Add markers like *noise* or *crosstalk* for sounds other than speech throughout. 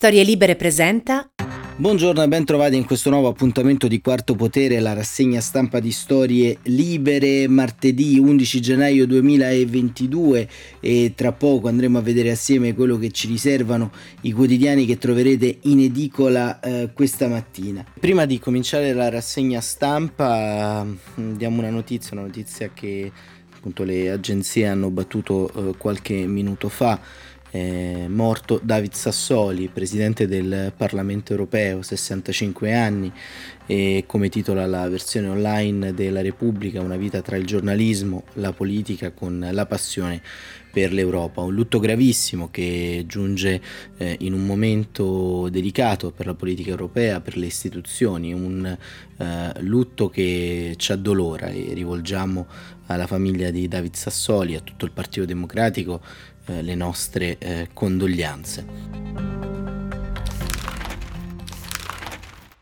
Storie Libere presenta. Buongiorno e ben trovati in questo nuovo appuntamento di Quarto Potere, la rassegna stampa di Storie Libere, martedì 11 gennaio 2022 e tra poco andremo a vedere assieme quello che ci riservano i quotidiani che troverete in edicola eh, questa mattina. Prima di cominciare la rassegna stampa mm, diamo una notizia, una notizia che appunto le agenzie hanno battuto eh, qualche minuto fa è morto David Sassoli, presidente del Parlamento europeo, 65 anni, e come titola la versione online della Repubblica, una vita tra il giornalismo, la politica con la passione per l'Europa. Un lutto gravissimo che giunge eh, in un momento delicato per la politica europea, per le istituzioni, un eh, lutto che ci addolora e rivolgiamo alla famiglia di David Sassoli, a tutto il Partito Democratico eh, le nostre eh, condoglianze.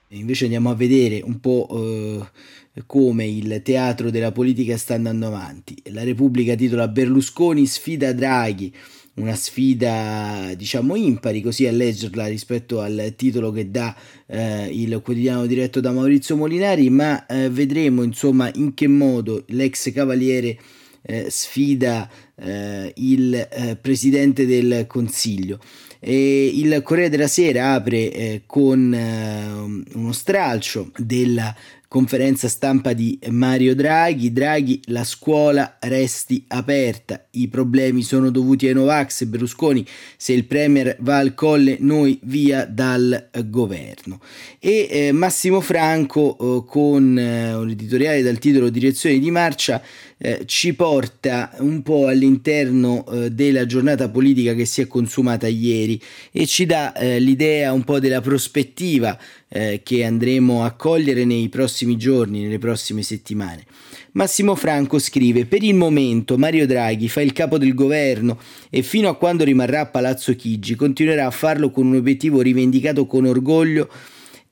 Invece andiamo a vedere un po' eh, come il teatro della politica sta andando avanti. La Repubblica titola Berlusconi sfida Draghi, una sfida diciamo impari così a leggerla rispetto al titolo che dà eh, il quotidiano diretto da Maurizio Molinari, ma eh, vedremo insomma in che modo l'ex cavaliere eh, sfida eh, il eh, Presidente del Consiglio. E il Corriere della Sera apre eh, con uno stralcio della conferenza stampa di Mario Draghi. Draghi, la scuola resti aperta, i problemi sono dovuti ai Novax, Berlusconi, se il Premier va al colle noi via dal governo. E eh, Massimo Franco eh, con eh, un editoriale dal titolo Direzione di marcia eh, ci porta un po' all'interno eh, della giornata politica che si è consumata ieri e ci dà eh, l'idea un po' della prospettiva eh, che andremo a cogliere nei prossimi giorni, nelle prossime settimane. Massimo Franco scrive: Per il momento Mario Draghi fa il capo del governo e fino a quando rimarrà a Palazzo Chigi continuerà a farlo con un obiettivo rivendicato con orgoglio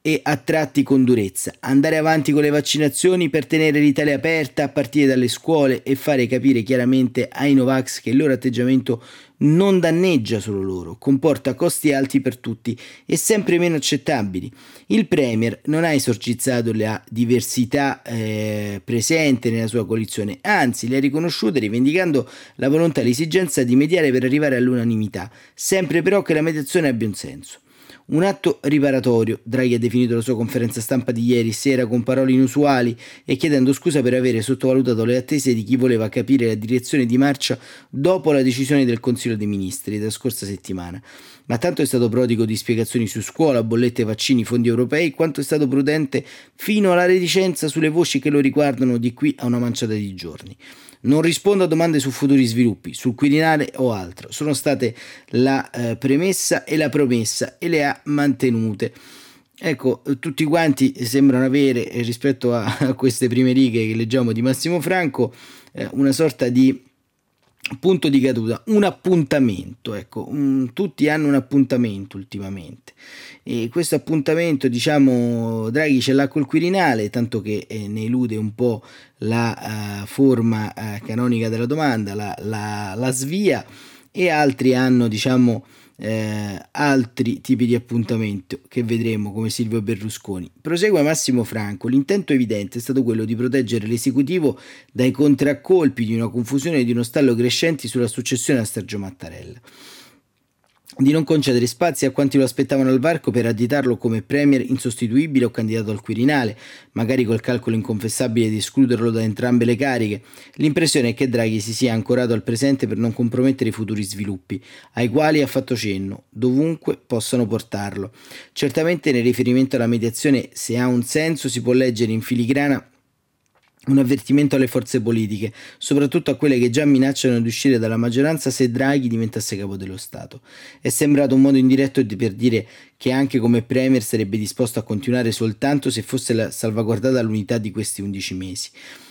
e a tratti con durezza. Andare avanti con le vaccinazioni per tenere l'Italia aperta a partire dalle scuole e fare capire chiaramente ai Novax che il loro atteggiamento non danneggia solo loro, comporta costi alti per tutti e sempre meno accettabili. Il Premier non ha esorcizzato la diversità eh, presente nella sua coalizione, anzi le ha riconosciute rivendicando la volontà e l'esigenza di mediare per arrivare all'unanimità, sempre però che la mediazione abbia un senso. Un atto riparatorio, Draghi ha definito la sua conferenza stampa di ieri sera con parole inusuali e chiedendo scusa per avere sottovalutato le attese di chi voleva capire la direzione di marcia dopo la decisione del Consiglio dei Ministri della scorsa settimana. Ma tanto è stato prodigo di spiegazioni su scuola, bollette, vaccini, fondi europei, quanto è stato prudente fino alla reticenza sulle voci che lo riguardano di qui a una manciata di giorni. Non rispondo a domande su futuri sviluppi, sul Quirinale o altro. Sono state la eh, premessa e la promessa e le ha mantenute. Ecco, tutti quanti sembrano avere, eh, rispetto a, *laughs* a queste prime righe che leggiamo di Massimo Franco, eh, una sorta di punto di caduta, un appuntamento, ecco, un, tutti hanno un appuntamento ultimamente. E questo appuntamento, diciamo, Draghi ce l'ha col Quirinale, tanto che eh, ne elude un po' la uh, forma uh, canonica della domanda, la, la, la svia e altri hanno, diciamo, eh, altri tipi di appuntamento che vedremo come Silvio Berlusconi. Prosegue Massimo Franco, l'intento evidente è stato quello di proteggere l'esecutivo dai contraccolpi di una confusione e di uno stallo crescenti sulla successione a Sergio Mattarella di non concedere spazi a quanti lo aspettavano al varco per additarlo come premier insostituibile o candidato al Quirinale, magari col calcolo inconfessabile di escluderlo da entrambe le cariche. L'impressione è che Draghi si sia ancorato al presente per non compromettere i futuri sviluppi, ai quali ha fatto cenno, dovunque possano portarlo. Certamente nel riferimento alla mediazione, se ha un senso, si può leggere in filigrana un avvertimento alle forze politiche, soprattutto a quelle che già minacciano di uscire dalla maggioranza se Draghi diventasse capo dello Stato. È sembrato un modo indiretto per dire che anche come Premier sarebbe disposto a continuare soltanto se fosse salvaguardata l'unità di questi undici mesi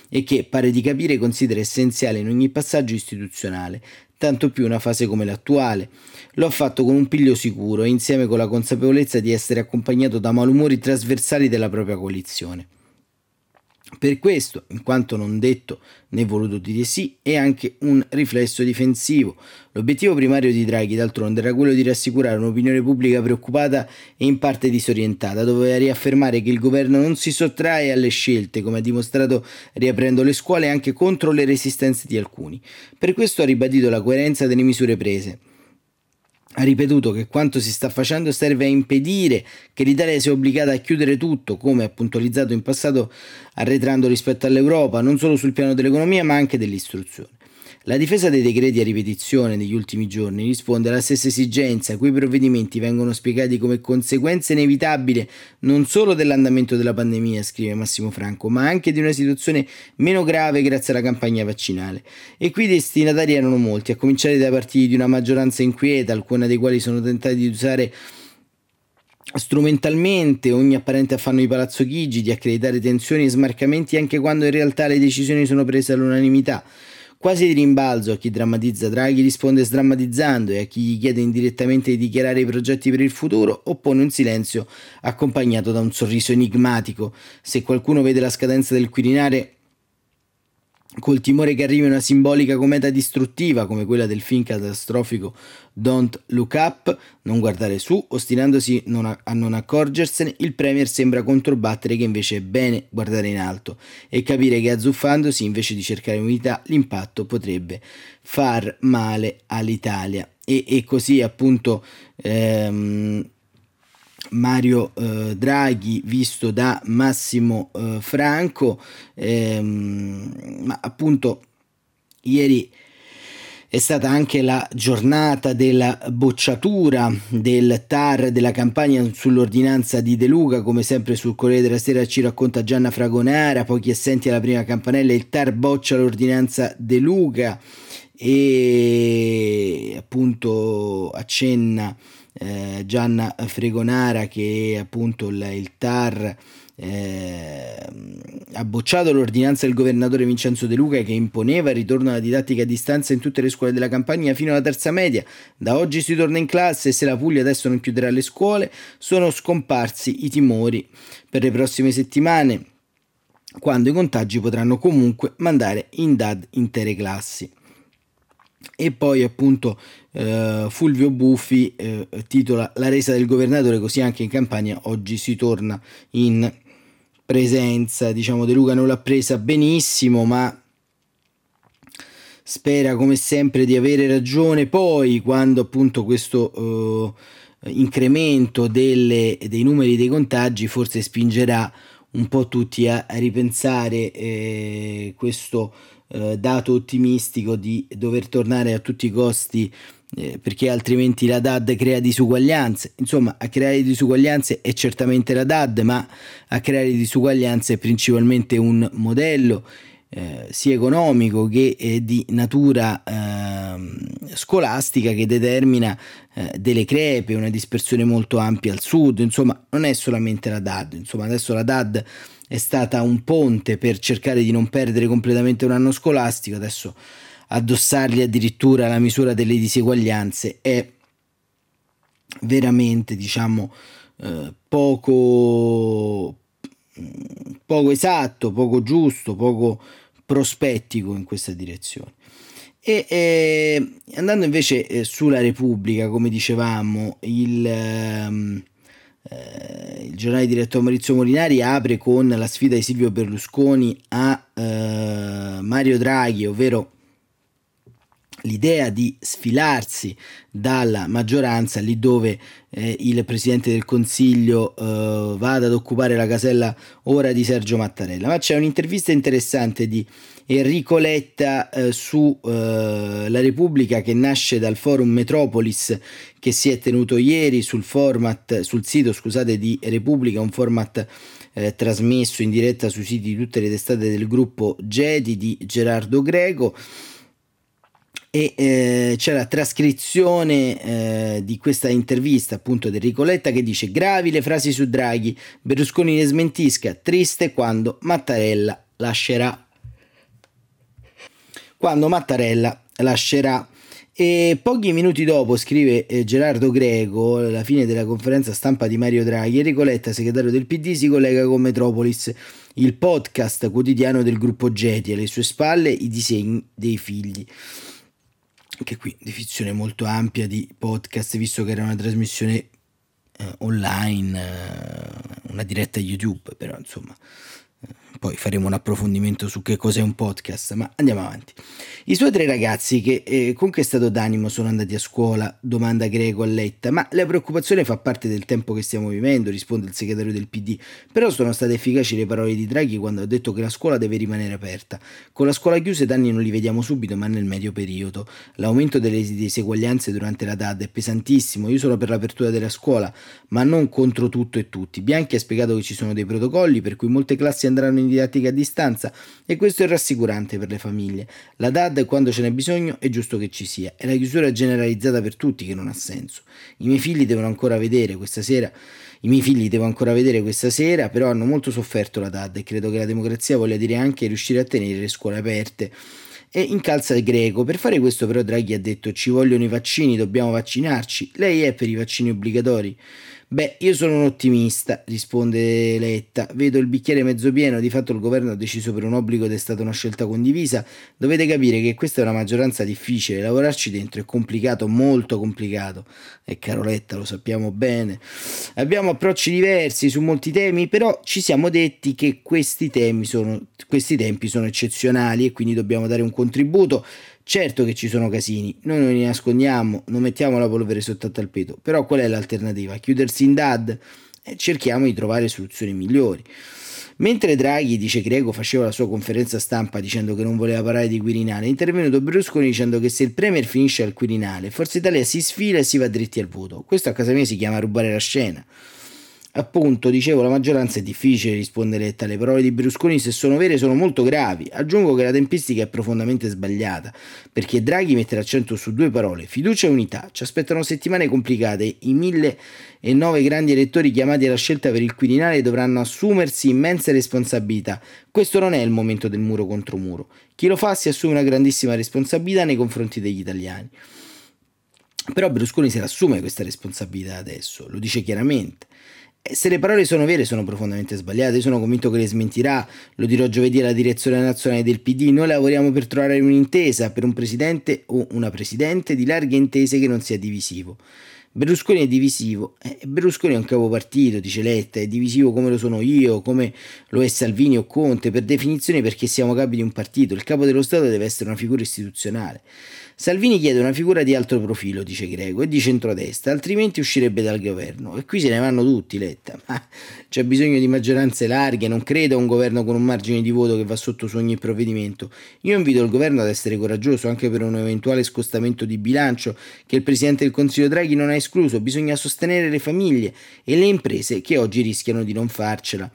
e che, pare di capire, considera essenziale in ogni passaggio istituzionale, tanto più una fase come l'attuale. Lo ha fatto con un piglio sicuro e insieme con la consapevolezza di essere accompagnato da malumori trasversali della propria coalizione. Per questo, in quanto non detto né voluto dire sì, è anche un riflesso difensivo. L'obiettivo primario di Draghi, d'altronde, era quello di rassicurare un'opinione pubblica preoccupata e in parte disorientata. Doveva riaffermare che il governo non si sottrae alle scelte, come ha dimostrato riaprendo le scuole anche contro le resistenze di alcuni. Per questo ha ribadito la coerenza delle misure prese ha ripetuto che quanto si sta facendo serve a impedire che l'Italia sia obbligata a chiudere tutto, come ha puntualizzato in passato arretrando rispetto all'Europa, non solo sul piano dell'economia ma anche dell'istruzione. La difesa dei decreti a ripetizione negli ultimi giorni risponde alla stessa esigenza, a cui i provvedimenti vengono spiegati come conseguenza inevitabile non solo dell'andamento della pandemia, scrive Massimo Franco, ma anche di una situazione meno grave grazie alla campagna vaccinale. E qui i destinatari erano molti, a cominciare dai partiti di una maggioranza inquieta, alcuni dei quali sono tentati di usare strumentalmente ogni apparente affanno di Palazzo Chigi di accreditare tensioni e smarcamenti anche quando in realtà le decisioni sono prese all'unanimità. Quasi di rimbalzo a chi drammatizza Draghi risponde sdrammatizzando e a chi gli chiede indirettamente di dichiarare i progetti per il futuro oppone un silenzio accompagnato da un sorriso enigmatico. Se qualcuno vede la scadenza del Quirinale col timore che arrivi una simbolica cometa distruttiva come quella del film catastrofico Don't Look Up, non guardare su, ostinandosi non a, a, non accorgersene, il Premier sembra controbattere che invece è bene guardare in alto e capire che azzuffandosi invece di cercare unità l'impatto potrebbe far male all'Italia. E, e così appunto ehm, Mario eh, Draghi visto da Massimo eh, Franco, ehm, ma appunto ieri è stata anche la giornata della bocciatura del TAR della campagna sull'ordinanza di De Luca, come sempre sul Corriere della Sera ci racconta Gianna Fragonara, pochi assenti alla prima campanella, il TAR boccia l'ordinanza De Luca e appunto accenna eh, Gianna Fregonara che appunto il, il TAR eh, ha bocciato l'ordinanza del governatore Vincenzo De Luca che imponeva il ritorno alla didattica a distanza in tutte le scuole della campagna fino alla terza media. Da oggi si torna in classe e se la Puglia adesso non chiuderà le scuole sono scomparsi i timori per le prossime settimane quando i contagi potranno comunque mandare in DAD intere classi e poi appunto eh, Fulvio Buffi eh, titola La resa del governatore, così anche in campagna oggi si torna in presenza, diciamo De Luca non l'ha presa benissimo, ma spera come sempre di avere ragione. Poi quando appunto questo eh, incremento delle, dei numeri dei contagi forse spingerà un po' tutti a, a ripensare eh, questo eh, dato ottimistico di dover tornare a tutti i costi eh, perché altrimenti la DAD crea disuguaglianze. Insomma, a creare disuguaglianze è certamente la DAD, ma a creare disuguaglianze è principalmente un modello eh, sia economico che eh, di natura eh, scolastica che determina eh, delle crepe, una dispersione molto ampia al sud, insomma non è solamente la DAD, insomma adesso la DAD è stata un ponte per cercare di non perdere completamente un anno scolastico, adesso addossargli addirittura la misura delle diseguaglianze è veramente diciamo eh, poco, poco esatto, poco giusto, poco prospettico in questa direzione. E eh, andando invece eh, sulla Repubblica, come dicevamo, il, ehm, eh, il giornale diretto a Maurizio Molinari apre con la sfida di Silvio Berlusconi a eh, Mario Draghi, ovvero l'idea di sfilarsi dalla maggioranza lì dove eh, il Presidente del Consiglio eh, vada ad occupare la casella ora di Sergio Mattarella. Ma c'è un'intervista interessante di Enrico Letta eh, su eh, La Repubblica che nasce dal forum Metropolis che si è tenuto ieri sul format, sul sito scusate, di Repubblica, un format eh, trasmesso in diretta sui siti di tutte le testate del gruppo Gedi di Gerardo Greco e eh, c'è la trascrizione eh, di questa intervista appunto di Enrico che dice gravi le frasi su Draghi, Berlusconi ne smentisca, triste quando Mattarella lascerà. Quando Mattarella lascerà E pochi minuti dopo, scrive eh, Gerardo Greco, alla fine della conferenza stampa di Mario Draghi, Enrico Letta, segretario del PD, si collega con Metropolis, il podcast quotidiano del gruppo Geti, alle sue spalle i disegni dei figli. Che qui definizione molto ampia di podcast, visto che era una trasmissione eh, online, eh, una diretta YouTube, però insomma poi faremo un approfondimento su che cos'è un podcast, ma andiamo avanti. I suoi tre ragazzi che eh, con che stato d'animo sono andati a scuola? Domanda Greco a Letta, ma la preoccupazione fa parte del tempo che stiamo vivendo, risponde il segretario del PD, però sono state efficaci le parole di Draghi quando ha detto che la scuola deve rimanere aperta. Con la scuola chiusa i danni non li vediamo subito, ma nel medio periodo. L'aumento delle diseguaglianze durante la DAD è pesantissimo, io sono per l'apertura della scuola, ma non contro tutto e tutti. Bianchi ha spiegato che ci sono dei protocolli per cui molte classi andranno in didattica a distanza e questo è rassicurante per le famiglie. La DAD quando ce n'è bisogno è giusto che ci sia, è la chiusura generalizzata per tutti che non ha senso. I miei figli devono ancora vedere questa sera i miei figli devo ancora vedere questa sera, però hanno molto sofferto la DAD e credo che la democrazia voglia dire anche riuscire a tenere le scuole aperte. E incalza il greco. Per fare questo però Draghi ha detto ci vogliono i vaccini, dobbiamo vaccinarci. Lei è per i vaccini obbligatori? Beh, io sono un ottimista, risponde Letta. Vedo il bicchiere mezzo pieno, di fatto il governo ha deciso per un obbligo ed è stata una scelta condivisa. Dovete capire che questa è una maggioranza difficile, lavorarci dentro è complicato, molto complicato. E caro Letta, lo sappiamo bene. Abbiamo approcci diversi su molti temi, però ci siamo detti che questi, sono, questi tempi sono eccezionali e quindi dobbiamo dare un contributo. Certo che ci sono casini, noi non li nascondiamo, non mettiamo la polvere sotto al tappeto, però qual è l'alternativa? Chiudersi in DAD? Eh, cerchiamo di trovare soluzioni migliori. Mentre Draghi, dice Greco, faceva la sua conferenza stampa dicendo che non voleva parlare di Quirinale, è intervenuto Berlusconi dicendo che se il Premier finisce al Quirinale, Forza Italia si sfila e si va dritti al voto. Questo a casa mia si chiama rubare la scena. Appunto, dicevo, la maggioranza è difficile rispondere a le parole di Berlusconi, se sono vere, sono molto gravi. Aggiungo che la tempistica è profondamente sbagliata, perché Draghi mette l'accento su due parole, fiducia e unità. Ci aspettano settimane complicate, i mille e nove grandi elettori chiamati alla scelta per il Quirinale dovranno assumersi immense responsabilità. Questo non è il momento del muro contro muro. Chi lo fa si assume una grandissima responsabilità nei confronti degli italiani. Però Berlusconi se l'assume questa responsabilità adesso, lo dice chiaramente. Se le parole sono vere, sono profondamente sbagliate. Io sono convinto che le smentirà. Lo dirò giovedì alla direzione nazionale del PD. Noi lavoriamo per trovare un'intesa per un presidente o una presidente di larghe intese che non sia divisivo. Berlusconi è divisivo. Eh, Berlusconi è un capo partito, dice Letta, è divisivo come lo sono io, come lo è Salvini o Conte, per definizione perché siamo capi di un partito. Il capo dello Stato deve essere una figura istituzionale. Salvini chiede una figura di alto profilo, dice Greco, e di centrodestra, altrimenti uscirebbe dal governo. E qui se ne vanno tutti, Letta. Ma *laughs* c'è bisogno di maggioranze larghe, non credo a un governo con un margine di voto che va sotto su ogni provvedimento. Io invito il governo ad essere coraggioso anche per un eventuale scostamento di bilancio che il Presidente del Consiglio Draghi non ha escluso. Bisogna sostenere le famiglie e le imprese che oggi rischiano di non farcela.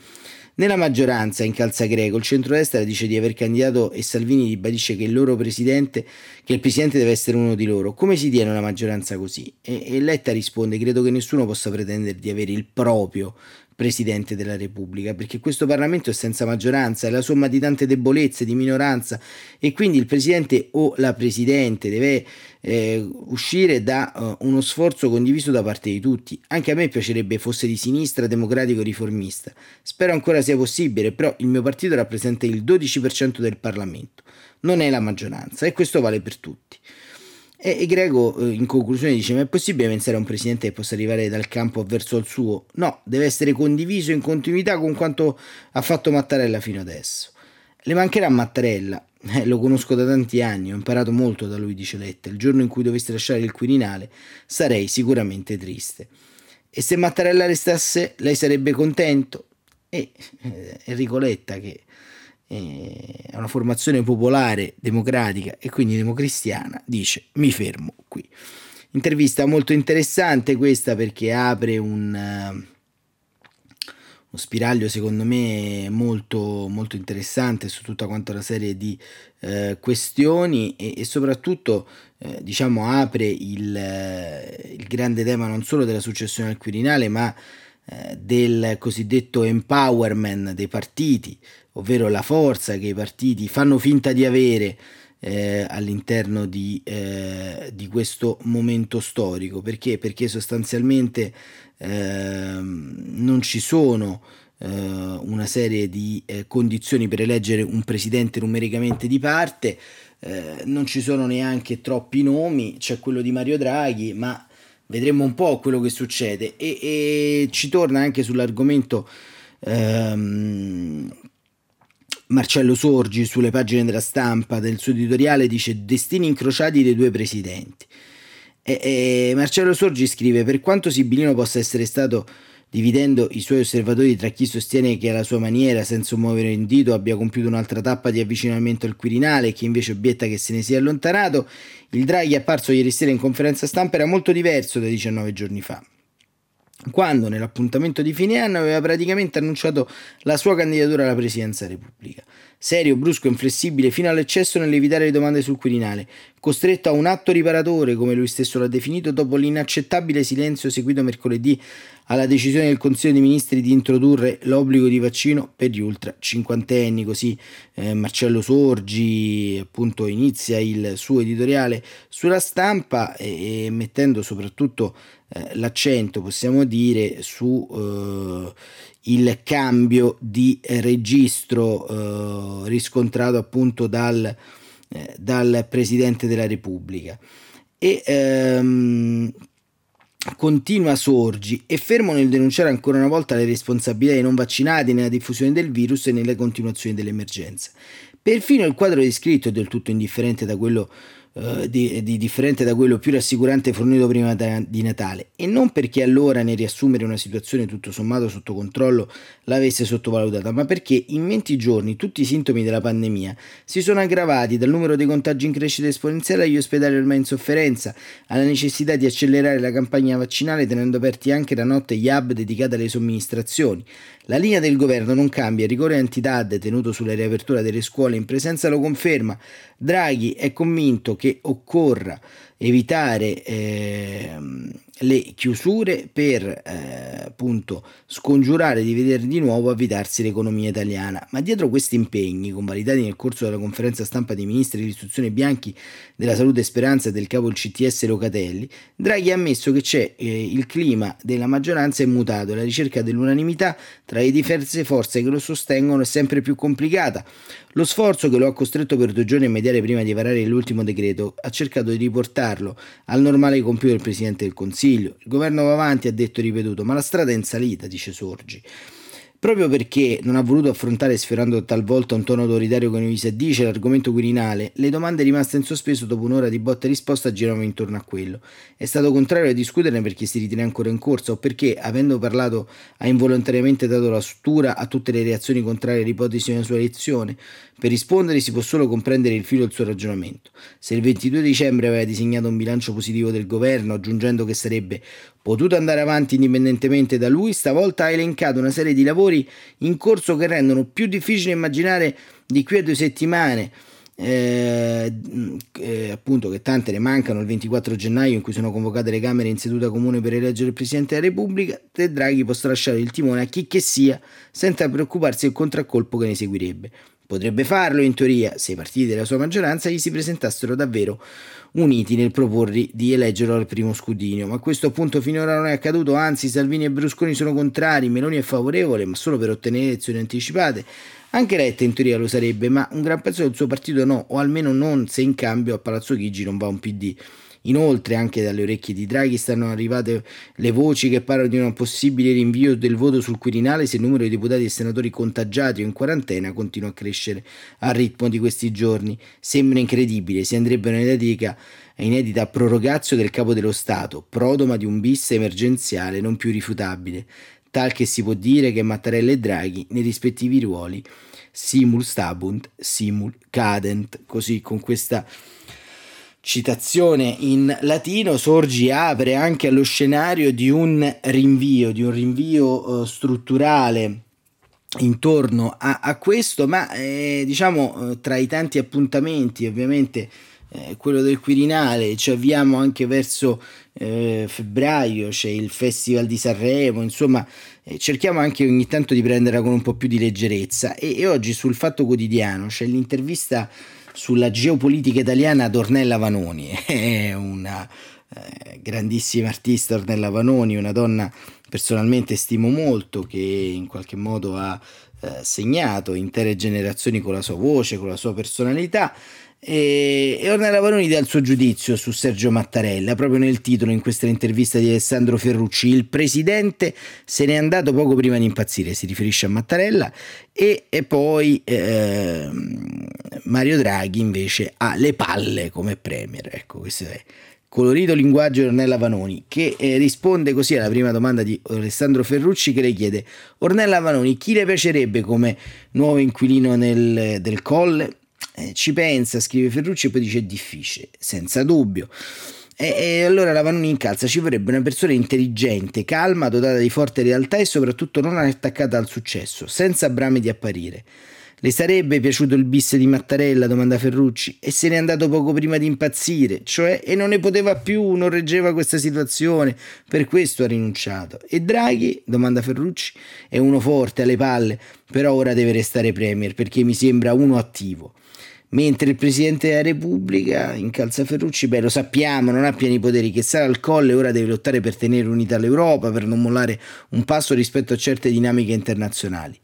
Nella maggioranza in calza greco il centrodestra dice di aver candidato e Salvini ribadisce che il loro presidente, che il presidente deve essere uno di loro. Come si tiene una maggioranza così? E, e Letta risponde: Credo che nessuno possa pretendere di avere il proprio Presidente della Repubblica, perché questo Parlamento è senza maggioranza, è la somma di tante debolezze, di minoranza e quindi il Presidente o la Presidente deve eh, uscire da uh, uno sforzo condiviso da parte di tutti. Anche a me piacerebbe fosse di sinistra, democratico, riformista. Spero ancora sia possibile, però il mio partito rappresenta il 12% del Parlamento, non è la maggioranza e questo vale per tutti. E, e Greco eh, in conclusione dice: Ma è possibile pensare a un presidente che possa arrivare dal campo verso il suo? No, deve essere condiviso in continuità con quanto ha fatto Mattarella fino adesso. Le mancherà Mattarella, *laughs* eh, lo conosco da tanti anni, ho imparato molto da lui, dice Letta. Il giorno in cui doveste lasciare il Quirinale sarei sicuramente triste. E se Mattarella restasse, lei sarebbe contento? E eh, Enrico Letta, che è una formazione popolare, democratica e quindi democristiana, dice mi fermo qui. Intervista molto interessante questa perché apre un, uh, uno spiraglio secondo me molto, molto interessante su tutta quanta una serie di uh, questioni e, e soprattutto uh, diciamo apre il, il grande tema non solo della successione al Quirinale ma del cosiddetto empowerment dei partiti, ovvero la forza che i partiti fanno finta di avere eh, all'interno di, eh, di, questo momento storico. Perché? Perché sostanzialmente ehm, non ci sono eh, una serie di eh, condizioni per eleggere un presidente numericamente di parte, eh, non ci sono neanche troppi nomi, c'è quello di Mario Draghi, ma vedremo un po' quello che succede. E, e ci torna anche sull'argomento ehm, Marcello Sorgi sulle pagine della stampa del suo editoriale dice destini incrociati dei due presidenti e, e Marcello Sorgi scrive per quanto Sibilino possa essere stato dividendo i suoi osservatori tra chi sostiene che alla sua maniera, senza muovere un dito, abbia compiuto un'altra tappa di avvicinamento al Quirinale e chi invece obietta che se ne sia allontanato, il Draghi apparso ieri sera in conferenza stampa era molto diverso da 19 giorni fa quando nell'appuntamento di fine anno aveva praticamente annunciato la sua candidatura alla presidenza della Repubblica. Serio, brusco, inflessibile, fino all'eccesso nell'evitare le domande sul Quirinale, costretto a un atto riparatore, come lui stesso l'ha definito, dopo l'inaccettabile silenzio seguito mercoledì alla decisione del Consiglio dei Ministri di introdurre l'obbligo di vaccino per gli ultra cinquantenni, così eh, Marcello Sorgi appunto inizia il suo editoriale sulla stampa e, e mettendo soprattutto eh, l'accento, possiamo dire, su eh, il cambio di registro eh, riscontrato appunto dal, eh, dal, Presidente della Repubblica. E ehm, continua Sorgi e fermo nel denunciare ancora una volta le responsabilità dei non vaccinati nella diffusione del virus e nella continuazione dell'emergenza. Perfino il quadro descritto è del tutto indifferente da quello eh, di, di, differente da quello più rassicurante fornito prima da, di Natale e non perché allora nel riassumere una situazione tutto sommato sotto controllo l'avesse sottovalutata, ma perché in 20 giorni tutti i sintomi della pandemia si sono aggravati dal numero dei contagi in crescita esponenziale agli ospedali ormai in sofferenza, alla necessità di accelerare la campagna vaccinale tenendo aperti anche la notte gli hub dedicati alle somministrazioni. La linea del governo non cambia, il rigore anti-DAD tenuto sulla riapertura delle scuole in presenza lo conferma. Draghi è convinto che occorra evitare eh, le chiusure per eh, appunto scongiurare di vedere di nuovo avvitarsi l'economia italiana. Ma dietro questi impegni, convalidati nel corso della conferenza stampa dei ministri dell'istruzione bianchi della salute e speranza e del capo del CTS Locatelli, Draghi ha ammesso che c'è eh, il clima della maggioranza è mutato e la ricerca dell'unanimità tra le diverse forze che lo sostengono è sempre più complicata. Lo sforzo che lo ha costretto per due giorni a mediare prima di varare l'ultimo decreto ha cercato di riportarlo al normale compito del Presidente del Consiglio. Il governo va avanti, ha detto e ripetuto, ma la strada è in salita, dice Sorgi. Proprio perché non ha voluto affrontare, sferrando talvolta un tono autoritario con i si addice, l'argomento quirinale, le domande rimaste in sospeso dopo un'ora di botta e risposta giravano intorno a quello. È stato contrario a discuterne perché si ritiene ancora in corsa o perché, avendo parlato, ha involontariamente dato la stura a tutte le reazioni contrarie all'ipotesi una sua elezione. Per rispondere si può solo comprendere il filo del suo ragionamento. Se il 22 dicembre aveva disegnato un bilancio positivo del governo, aggiungendo che sarebbe potuto andare avanti indipendentemente da lui, stavolta ha elencato una serie di lavori in corso che rendono più difficile immaginare di qui a due settimane. Eh, eh, appunto che tante ne mancano il 24 gennaio in cui sono convocate le Camere in seduta comune per eleggere il Presidente della Repubblica, Ted Draghi possa lasciare il timone a chi che sia senza preoccuparsi del contraccolpo che ne seguirebbe. Potrebbe farlo in teoria se i partiti della sua maggioranza gli si presentassero davvero uniti nel proporre di eleggerlo al primo scudinio, ma questo appunto finora non è accaduto, anzi Salvini e Brusconi sono contrari, Meloni è favorevole, ma solo per ottenere elezioni anticipate. Anche Letta in teoria lo sarebbe, ma un gran pezzo del suo partito no, o almeno non se in cambio a Palazzo Chigi non va un PD. Inoltre, anche dalle orecchie di Draghi stanno arrivate le voci che parlano di un possibile rinvio del voto sul Quirinale se il numero di deputati e senatori contagiati o in quarantena continua a crescere al ritmo di questi giorni. Sembra incredibile, si andrebbe un'inedita, inedita prorogazio del capo dello Stato, prodoma di un bis emergenziale non più rifutabile, tal che si può dire che Mattarella e Draghi, nei rispettivi ruoli, simul stabunt, simul cadent, così con questa citazione in latino, Sorgi apre anche allo scenario di un rinvio, di un rinvio uh, strutturale intorno a, a questo, ma eh, diciamo eh, tra i tanti appuntamenti ovviamente eh, quello del Quirinale, ci avviamo anche verso eh, febbraio, c'è il Festival di Sanremo, insomma eh, cerchiamo anche ogni tanto di prenderla con un po' più di leggerezza. E, e oggi sul Fatto Quotidiano c'è l'intervista sulla geopolitica italiana ad Ornella Vanoni, *laughs* è una eh, grandissima artista Ornella Vanoni, una donna personalmente stimo molto, che in qualche modo ha eh, segnato intere generazioni con la sua voce, con la sua personalità. E, Ornella Vanoni dà il suo giudizio su Sergio Mattarella, proprio nel titolo in questa intervista di Alessandro Ferrucci. Il presidente se n'è andato poco prima di impazzire, si riferisce a Mattarella, e, e poi eh, Mario Draghi invece ha le palle come premier. Ecco, questo è colorito linguaggio di Ornella Vanoni, che eh, risponde così alla prima domanda di Alessandro Ferrucci che le chiede Ornella Vanoni, chi le piacerebbe come nuovo inquilino nel, del Colle? Eh, ci pensa, scrive Ferrucci e poi dice difficile, senza dubbio. E, e, allora la Vanoni incalza, ci vorrebbe una persona intelligente, calma, dotata di forte realtà e soprattutto non attaccata al successo, senza brame di apparire. Le sarebbe piaciuto il bis di Mattarella? domanda Ferrucci. E se n'è andato poco prima di impazzire, cioè, e non ne poteva più, non reggeva questa situazione, per questo ha rinunciato. E Draghi? domanda Ferrucci. È uno forte alle palle, però ora deve restare premier perché mi sembra uno attivo. Mentre il Presidente della Repubblica incalza Ferrucci, beh lo sappiamo, non ha pieni poteri, che sarà al colle, ora deve lottare per tenere unita l'Europa, per non mollare un passo rispetto a certe dinamiche internazionali.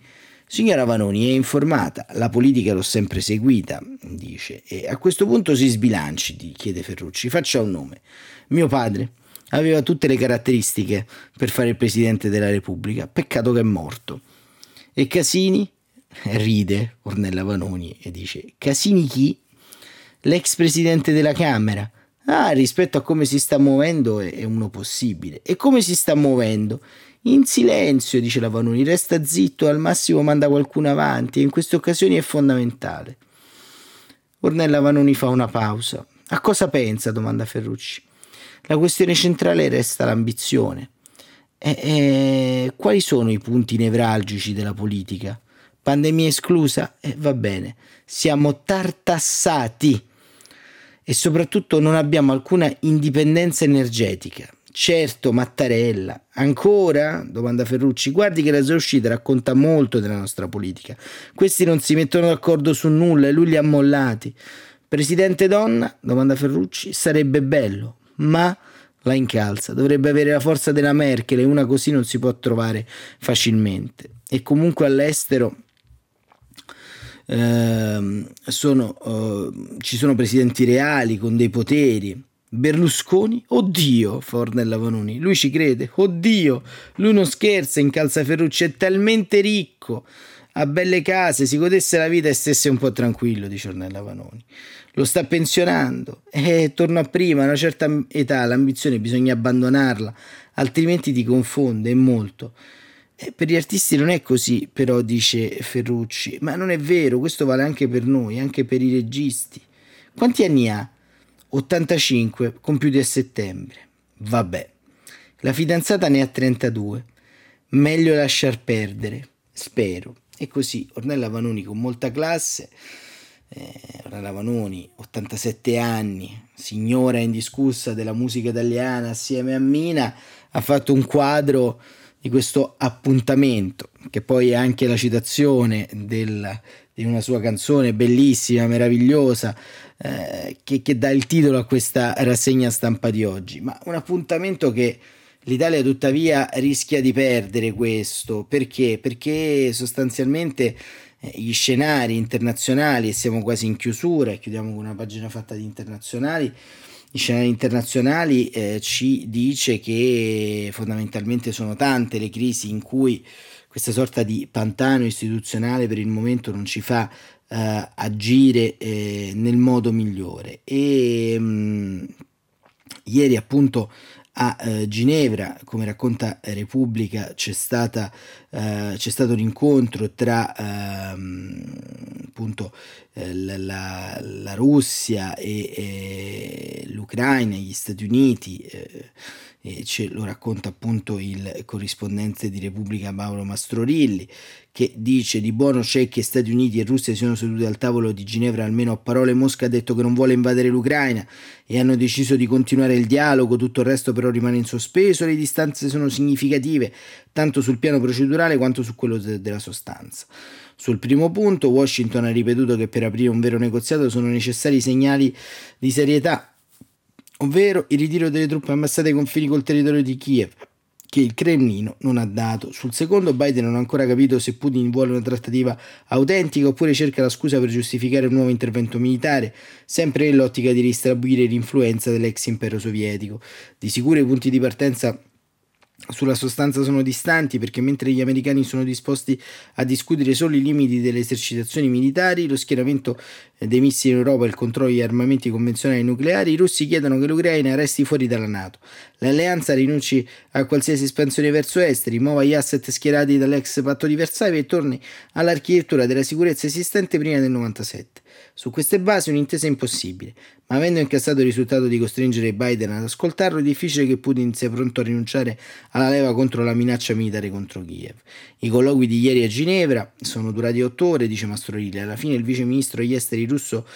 Signora Vanoni è informata, la politica l'ho sempre seguita, dice, e a questo punto si sbilanci, chiede Ferrucci, faccia un nome. Mio padre aveva tutte le caratteristiche per fare il Presidente della Repubblica, peccato che è morto. E Casini? *laughs* Ride Ornella Vanoni e dice, Casini chi? L'ex Presidente della Camera. Ah, rispetto a come si sta muovendo è uno possibile. E come si sta muovendo? In silenzio, dice la Vanoni, resta zitto, al massimo manda qualcuno avanti e in queste occasioni è fondamentale. Ornella Vanoni fa una pausa. A cosa pensa? domanda Ferrucci. La questione centrale resta l'ambizione. E, e, quali sono i punti nevralgici della politica? Pandemia esclusa? Eh, va bene. Siamo tartassati e soprattutto non abbiamo alcuna indipendenza energetica. Certo, Mattarella. Ancora? domanda Ferrucci. Guardi che la sua uscita racconta molto della nostra politica. Questi non si mettono d'accordo su nulla e lui li ha mollati. Presidente donna? domanda Ferrucci. Sarebbe bello, ma la incalza. Dovrebbe avere la forza della Merkel e una così non si può trovare facilmente. E comunque all'estero eh, sono, eh, ci sono presidenti reali con dei poteri Berlusconi? Oddio, fa Ornella Vanoni. Lui ci crede. Oddio, lui non scherza in calza Ferrucci, è talmente ricco. Ha belle case, si godesse la vita e stesse un po' tranquillo, dice Ornella Vanoni. Lo sta pensionando. E torno a prima, a una certa età l'ambizione bisogna abbandonarla, altrimenti ti confonde, e molto. E per gli artisti non è così, però, dice Ferrucci. Ma non è vero, questo vale anche per noi, anche per i registi. Quanti anni ha? 85 compiuti a settembre. Vabbè. La fidanzata ne ha 32. Meglio lasciar perdere, spero. E così Ornella Vanoni con molta classe, eh, Ornella Vanoni, 87 anni, signora indiscussa della musica italiana assieme a Mina, ha fatto un quadro di questo appuntamento, che poi è anche la citazione del, di una sua canzone bellissima, meravigliosa, eh, che, che, dà il titolo a questa rassegna stampa di oggi. Ma un appuntamento che l'Italia tuttavia rischia di perdere questo. Perché? Perché sostanzialmente eh, gli scenari internazionali, e siamo quasi in chiusura, e chiudiamo con una pagina fatta di internazionali, gli scenari internazionali eh, ci dice che fondamentalmente sono tante le crisi in cui questa sorta di pantano istituzionale per il momento non ci fa uh, agire eh, nel modo migliore. E mh, mm, ieri appunto a uh, Ginevra, come racconta Repubblica, c'è, stata, uh, c'è stato un incontro tra uh, appunto la, la, Russia e, e, l'Ucraina, gli Stati Uniti e ce lo racconta appunto il corrispondente di Repubblica Paolo Mastrorilli, che dice di buono c'è che Stati Uniti e Russia siano seduti al tavolo di Ginevra, almeno a parole. Mosca ha detto che non vuole invadere l'Ucraina e hanno deciso di continuare il dialogo, tutto il resto però rimane in sospeso, le distanze sono significative tanto sul piano procedurale quanto su quello de- della sostanza. Sul primo punto, Washington ha ripetuto che per aprire un vero negoziato sono necessari segnali di serietà, ovvero il ritiro delle truppe ammassate ai confini col territorio di Kiev, che il Cremlino non ha dato. Sul secondo, Biden non ha ancora capito se Putin vuole una trattativa autentica oppure cerca la scusa per giustificare un nuovo intervento militare, sempre nell'ottica di ristabilire l'influenza dell'ex impero sovietico. Di sicuro i punti di partenza sulla sostanza sono distanti perché mentre gli americani sono disposti a discutere solo i limiti delle esercitazioni militari, lo schieramento dei missili in Europa e il controllo degli armamenti convenzionali nucleari, i russi chiedono che l'Ucraina resti fuori dalla Nato. L'alleanza rinunci a qualsiasi espansione verso est, rimuova gli asset schierati dall'ex patto di Varsavia e torni all'architettura della sicurezza esistente prima del 97. Su queste basi un'intesa è impossibile, ma avendo incassato il risultato di costringere Biden ad ascoltarlo, è difficile che Putin sia pronto a rinunciare alla leva contro la minaccia militare contro Kiev. I colloqui di ieri a Ginevra sono durati otto ore, dice Mastrorilli. Alla fine il vice ministro degli esteri russo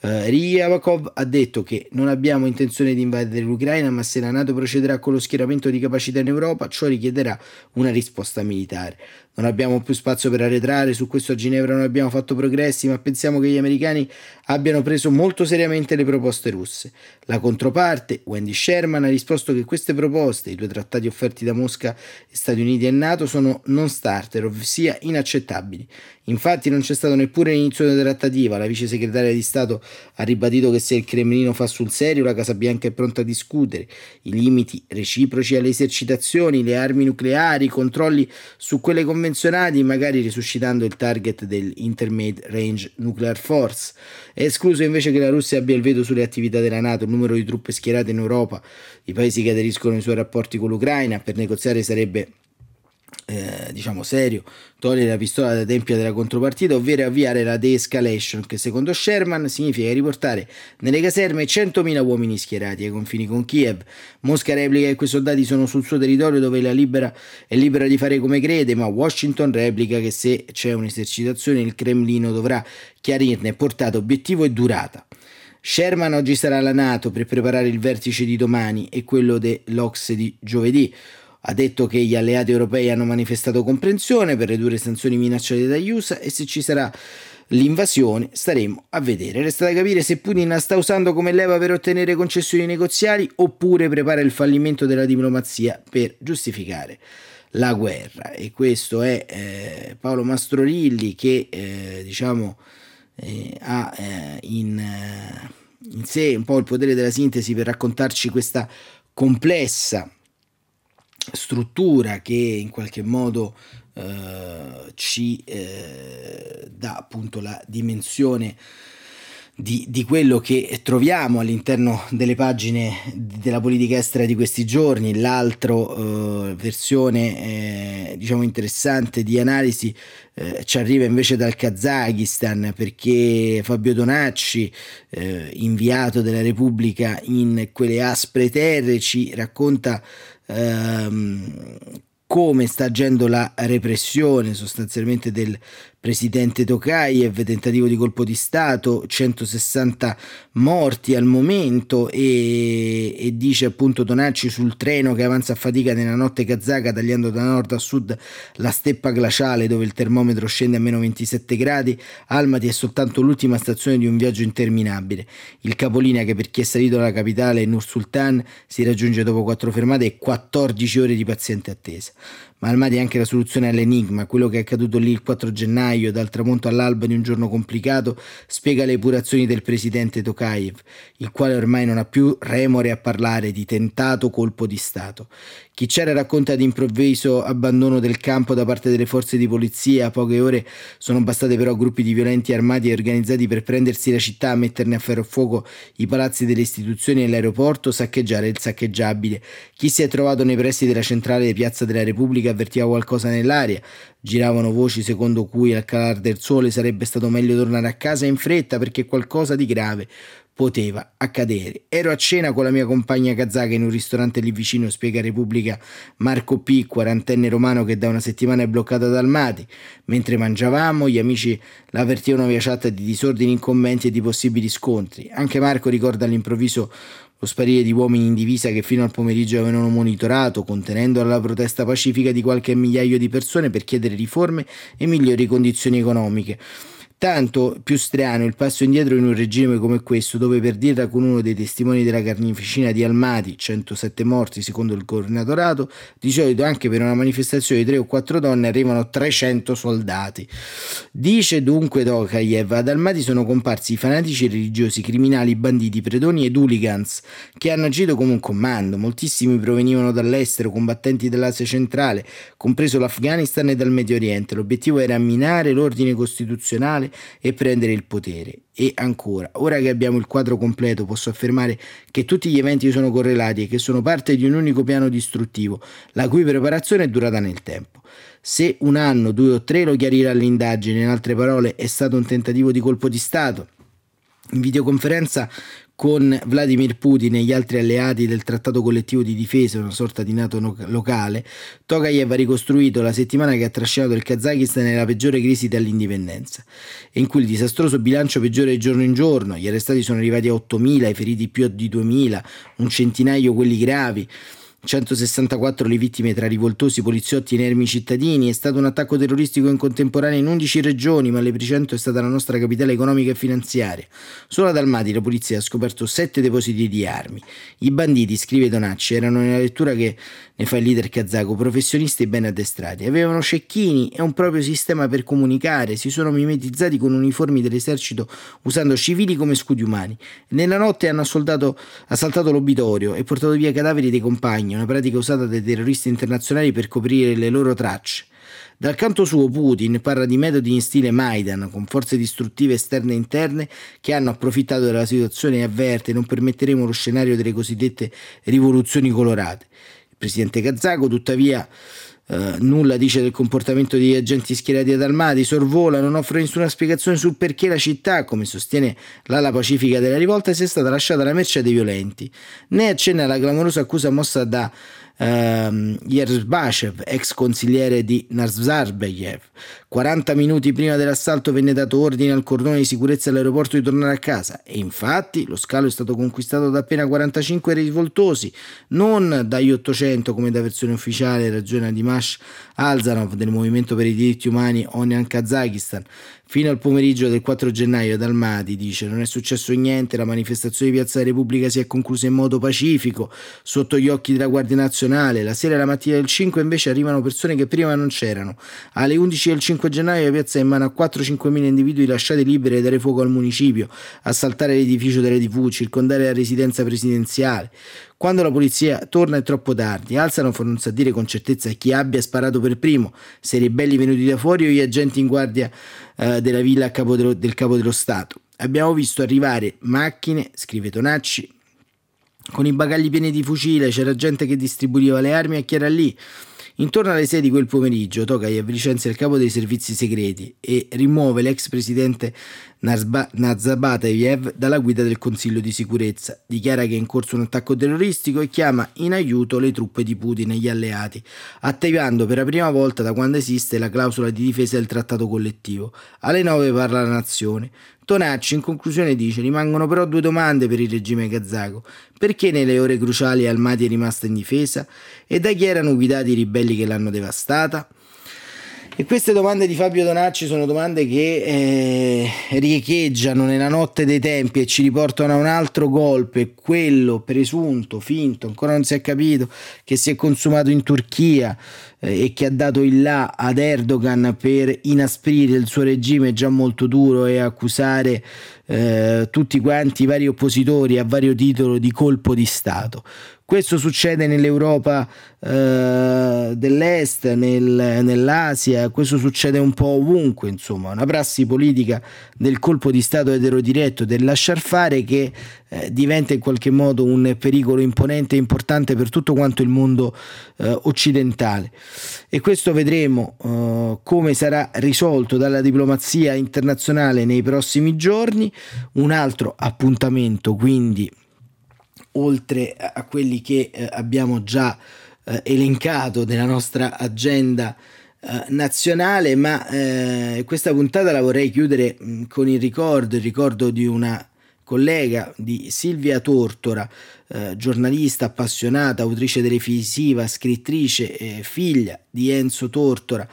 eh, Ryabakov ha detto che non abbiamo intenzione di invadere l'Ucraina, ma se la Nato procederà con lo schieramento di capacità in Europa, ciò richiederà una risposta militare. Non abbiamo più spazio per arretrare, su questo a Ginevra non abbiamo fatto progressi, ma pensiamo che gli americani abbiano preso molto seriamente le proposte russe. La controparte, Wendy Sherman, ha risposto che queste proposte, i due trattati offerti da Mosca, Stati Uniti e Nato, sono non starter, ossia inaccettabili. Infatti non c'è stato neppure l'inizio della trattativa, la vice segretaria di Stato ha ribadito che se il Cremlino fa sul serio la Casa Bianca è pronta a discutere. I limiti reciproci alle esercitazioni, le armi nucleari, i controlli su quelle convenzionali, magari risuscitando il target dell'Intermediate Range Nuclear Force. È escluso invece che la Russia abbia il veto sulle attività della Nato, il numero di truppe schierate in Europa, i paesi che aderiscono ai suoi rapporti con l'Ucraina, per negoziare sarebbe eh, diciamo serio, togliere la pistola da tempia della contropartita, ovvero avviare la de-escalation, che secondo Sherman significa riportare nelle caserme 100.000 uomini schierati ai confini con Kiev. Mosca replica che quei soldati sono sul suo territorio dove la libera, è libera di fare come crede, ma Washington replica che se c'è un'esercitazione il Cremlino dovrà chiarirne portata, obiettivo e durata. Sherman oggi sarà alla Nato per preparare il vertice di domani e quello dell'Ox di giovedì. Ha detto che gli alleati europei hanno manifestato comprensione per ridurre sanzioni minacciate dagli USA e se ci sarà l'invasione staremo a vedere. Resta da capire se Putin la sta usando come leva per ottenere concessioni negoziali oppure prepara il fallimento della diplomazia per giustificare la guerra. E questo è eh, Paolo Mastrorilli che eh, diciamo eh, ha eh, in, eh, in sé un po' il potere della sintesi per raccontarci questa complessa struttura che in qualche modo eh, ci eh, dà appunto la dimensione di, di, quello che troviamo all'interno delle pagine della politica estera di questi giorni. L'altra eh, versione, eh, diciamo, interessante di analisi eh, ci arriva invece dal Kazakistan perché Fabio Donacci, eh, inviato della Repubblica in quelle aspre terre, ci racconta ehm, come sta agendo la repressione sostanzialmente del presidente Tokayev, tentativo di colpo di Stato, 160 morti al momento e, e, dice appunto Tonacci sul treno che avanza a fatica nella notte kazaka tagliando da nord a sud la steppa glaciale dove il termometro scende a meno 27 gradi, Almaty è soltanto l'ultima stazione di un viaggio interminabile. Il capolinea che per chi è salito alla capitale Nur Sultan si raggiunge dopo 4 fermate e 14 ore di paziente attesa ma Almati è anche la soluzione all'enigma. Quello che è accaduto lì il 4 gennaio, dal tramonto all'alba di un giorno complicato, spiega le epurazioni del presidente Tokayev, il quale ormai non ha più remore a parlare di tentato colpo di Stato. Chi c'era racconta di improvviso abbandono del campo da parte delle forze di polizia. A poche ore sono bastate però gruppi di violenti armati e organizzati per prendersi la città, metterne a ferro fuoco i palazzi delle istituzioni e l'aeroporto, saccheggiare il saccheggiabile. Chi si è trovato nei pressi della centrale Piazza della Repubblica politica avvertiva qualcosa nell'aria. Giravano voci secondo cui al calar del sole sarebbe stato meglio tornare a casa in fretta perché qualcosa di grave poteva accadere. Ero a cena con la mia compagna kazaka in un ristorante lì vicino, spiega Repubblica Marco P, quarantenne romano che da una settimana è bloccato dal Mati. Mentre mangiavamo, gli amici l'avvertivano via chat di disordini in commenti e di possibili scontri. Anche Marco ricorda all'improvviso lo sparire di uomini in divisa che fino al pomeriggio avevano monitorato, contenendo la protesta pacifica di qualche migliaio di persone per chiedere riforme e migliori condizioni economiche. Tanto più strano il passo indietro in un regime come questo, dove per dirla con uno dei testimoni della carneficina di Almati, 107 morti secondo il governatorato, di solito anche per una manifestazione di 3 o 4 donne arrivano 300 soldati. Dice dunque Tokayev, ad Almati sono comparsi fanatici religiosi, criminali, banditi, predoni ed hooligans che hanno agito come un comando. Moltissimi provenivano dall'estero, combattenti dell'Asia centrale, compreso l'Afghanistan e dal Medio Oriente. L'obiettivo era minare l'ordine costituzionale e prendere il potere. E ancora, ora che abbiamo il quadro completo, posso affermare che tutti gli eventi sono correlati e che sono parte di un unico piano distruttivo, la cui preparazione è durata nel tempo. Se un anno, due o tre lo chiarirà l'indagine, in altre parole, è stato un tentativo di colpo di Stato. In videoconferenza con Vladimir Putin e gli altri alleati del trattato collettivo di difesa, una sorta di NATO no- locale, Tokayev ha ricostruito la settimana che ha trascinato il Kazakistan nella peggiore crisi dall'indipendenza, in cui il disastroso bilancio peggiora di giorno in giorno, gli arrestati sono arrivati a 8.000, i feriti più di 2.000, un centinaio quelli gravi, 164 le vittime tra rivoltosi, poliziotti e inermi cittadini. È stato un attacco terroristico in contemporanea in 11 regioni, ma l'epicentro è stata la nostra capitale economica e finanziaria. Solo ad Almati la polizia ha scoperto 7 depositi di armi. I banditi, scrive Donacci, erano nella lettura che ne fa il leader kazako, professionisti e ben addestrati. Avevano cecchini e un proprio sistema per comunicare, si sono mimetizzati con uniformi dell'esercito usando civili come scudi umani. Nella notte hanno assaltato, l'obitorio e portato via cadaveri dei compagni una pratica usata dai terroristi internazionali per coprire le loro tracce. Dal canto suo Putin parla di metodi in stile Maidan, con forze distruttive esterne e interne che hanno approfittato della situazione e avverte non permetteremo lo scenario delle cosiddette rivoluzioni colorate. Il presidente kazako tuttavia Uh, nulla dice del comportamento degli agenti schierati ad Almati, sorvola, non offre nessuna spiegazione sul perché la città, come sostiene l'ala pacifica della rivolta, sia stata lasciata alla merce dei violenti, né accenna alla clamorosa accusa mossa da uh, Yerzbachev, ex consigliere di Nazarbayev. 40 minuti prima dell'assalto venne dato ordine al cordone di sicurezza all'aeroporto di tornare a casa e infatti lo scalo è stato conquistato da appena 45 rivoltosi, non dagli 800 come da versione ufficiale ragione di Mash Alzanov del Movimento per i diritti umani Onian Kazakistan, Fino al pomeriggio del 4 gennaio ad Almati dice non è successo niente, la manifestazione di Piazza Repubblica si è conclusa in modo pacifico, sotto gli occhi della Guardia Nazionale. La sera e la mattina del 5 invece arrivano persone che prima non c'erano. Alle 11 del 5 gennaio la piazza è in mano a 4-5 mila individui lasciati liberi a dare fuoco al municipio, assaltare l'edificio delle TV, circondare la residenza presidenziale. Quando la polizia torna è troppo tardi, alzano for non sa dire con certezza chi abbia sparato per primo, se i ribelli venuti da fuori o gli agenti in guardia eh, della villa capo dello, del capo dello Stato. Abbiamo visto arrivare macchine, scrive Tonacci, con i bagagli pieni di fucile, c'era gente che distribuiva le armi a chi era lì. Intorno alle 6 di quel pomeriggio Tokayev licenzia il capo dei servizi segreti e rimuove l'ex presidente Nazarbayev dalla guida del Consiglio di sicurezza, dichiara che è in corso un attacco terroristico e chiama in aiuto le truppe di Putin e gli alleati, attivando per la prima volta da quando esiste la clausola di difesa del trattato collettivo. Alle 9 parla la nazione. Tonacci in conclusione dice rimangono però due domande per il regime kazako. Perché nelle ore cruciali Almaty è rimasta in difesa? E da chi erano guidati i ribelli che l'hanno devastata? E queste domande di Fabio Donacci sono domande che eh, riecheggiano nella notte dei tempi e ci riportano a un altro golpe, quello presunto, finto, ancora non si è capito, che si è consumato in Turchia e che ha dato il là ad Erdogan per inasprire il suo regime già molto duro e accusare eh, tutti quanti i vari oppositori a vario titolo di colpo di Stato. Questo succede nell'Europa eh, dell'Est, nel, nell'Asia, questo succede un po' ovunque, insomma, una prassi politica del colpo di Stato eterodiretto, del lasciar fare che eh, diventa in qualche modo un pericolo imponente e importante per tutto quanto il mondo eh, occidentale. E questo vedremo uh, come sarà risolto dalla diplomazia internazionale nei prossimi giorni. Un altro appuntamento quindi oltre a quelli che eh, abbiamo già eh, elencato nella nostra agenda eh, nazionale, ma eh, questa puntata la vorrei chiudere mh, con il ricordo, il ricordo di una collega di Silvia Tortora, eh, giornalista appassionata, autrice televisiva, scrittrice, eh, figlia di Enzo Tortora.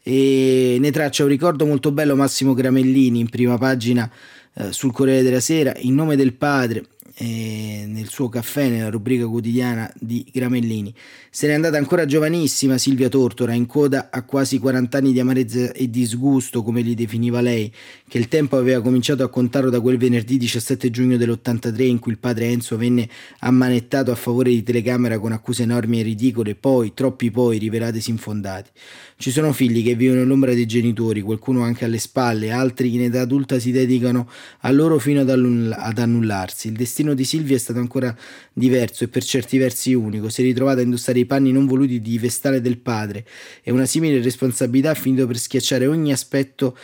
E ne traccia un ricordo molto bello Massimo Gramellini in prima pagina eh, sul Corriere della Sera, in nome del padre, eh, nel suo caffè, nella rubrica quotidiana di Gramellini. Se n'è andata ancora giovanissima Silvia Tortora, in coda a quasi 40 anni di amarezza e disgusto, come li definiva lei, che il tempo aveva cominciato a contarlo da quel venerdì 17 giugno dell'83 in cui il padre Enzo venne ammanettato a favore di telecamera con accuse enormi e ridicole, poi, troppi poi, rivelatesi infondati. Ci sono figli che vivono nell'ombra dei genitori, qualcuno anche alle spalle, altri in età adulta si dedicano a loro fino ad, ad annullarsi. Il destino di Silvia è stato ancora diverso e per certi versi unico. Si è ritrovata a indossare i panni non voluti di vestale del padre e una simile responsabilità ha finito per schiacciare ogni aspetto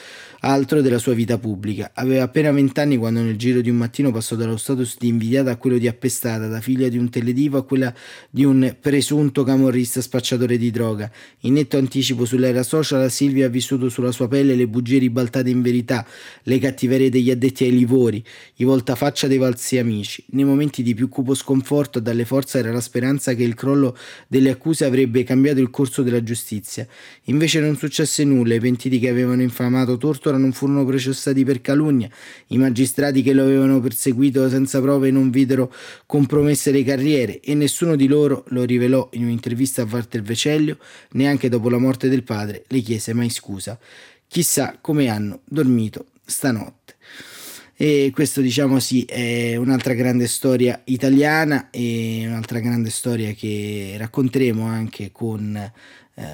altro della sua vita pubblica. Aveva appena vent'anni quando nel giro di un mattino passò dallo status di invidiata a quello di appestata, da figlia di un teledivo a quella di un presunto camorrista spacciatore di droga. In netto anticipo sull'era social, Silvia ha vissuto sulla sua pelle le bugie ribaltate in verità, le cattiverie degli addetti ai livori, i voltafaccia dei valsi amici. Nei momenti di più cupo sconforto, dalle forze era la speranza che il crollo delle accuse avrebbe cambiato il corso della giustizia. Invece non successe nulla, i pentiti che avevano infamato Torto Tortora non furono processati per calunnia, i magistrati che lo avevano perseguito senza prove non videro compromesse le carriere e nessuno di loro lo rivelò in un'intervista a Walter Vecellio, neanche dopo la morte del padre le chiese mai scusa. Chissà come hanno dormito stanotte. E questo diciamo sì è un'altra grande storia italiana e un'altra grande storia che racconteremo anche con eh,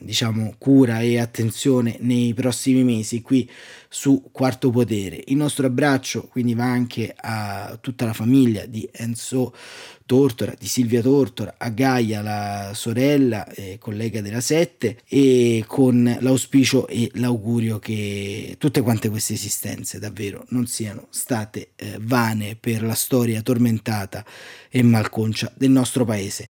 diciamo cura e attenzione nei prossimi mesi qui su Quarto Potere. Il nostro abbraccio quindi va anche a tutta la famiglia di Enzo Tortora, di Silvia Tortora, a Gaia, la sorella e collega della Sette, e con l'auspicio e l'augurio che tutte quante queste esistenze davvero non siano state eh, vane per la storia tormentata e malconcia del nostro paese.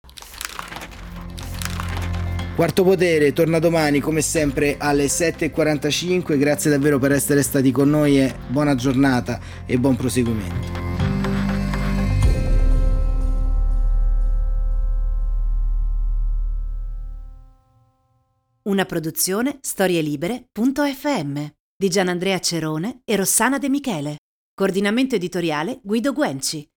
Quarto Potere torna domani come sempre alle 7.45, grazie davvero per essere stati con noi e buona giornata e buon proseguimento. Una produzione storielibere.fm di Gianandrea Cerone e Rossana De Michele. Coordinamento editoriale Guido Guenci.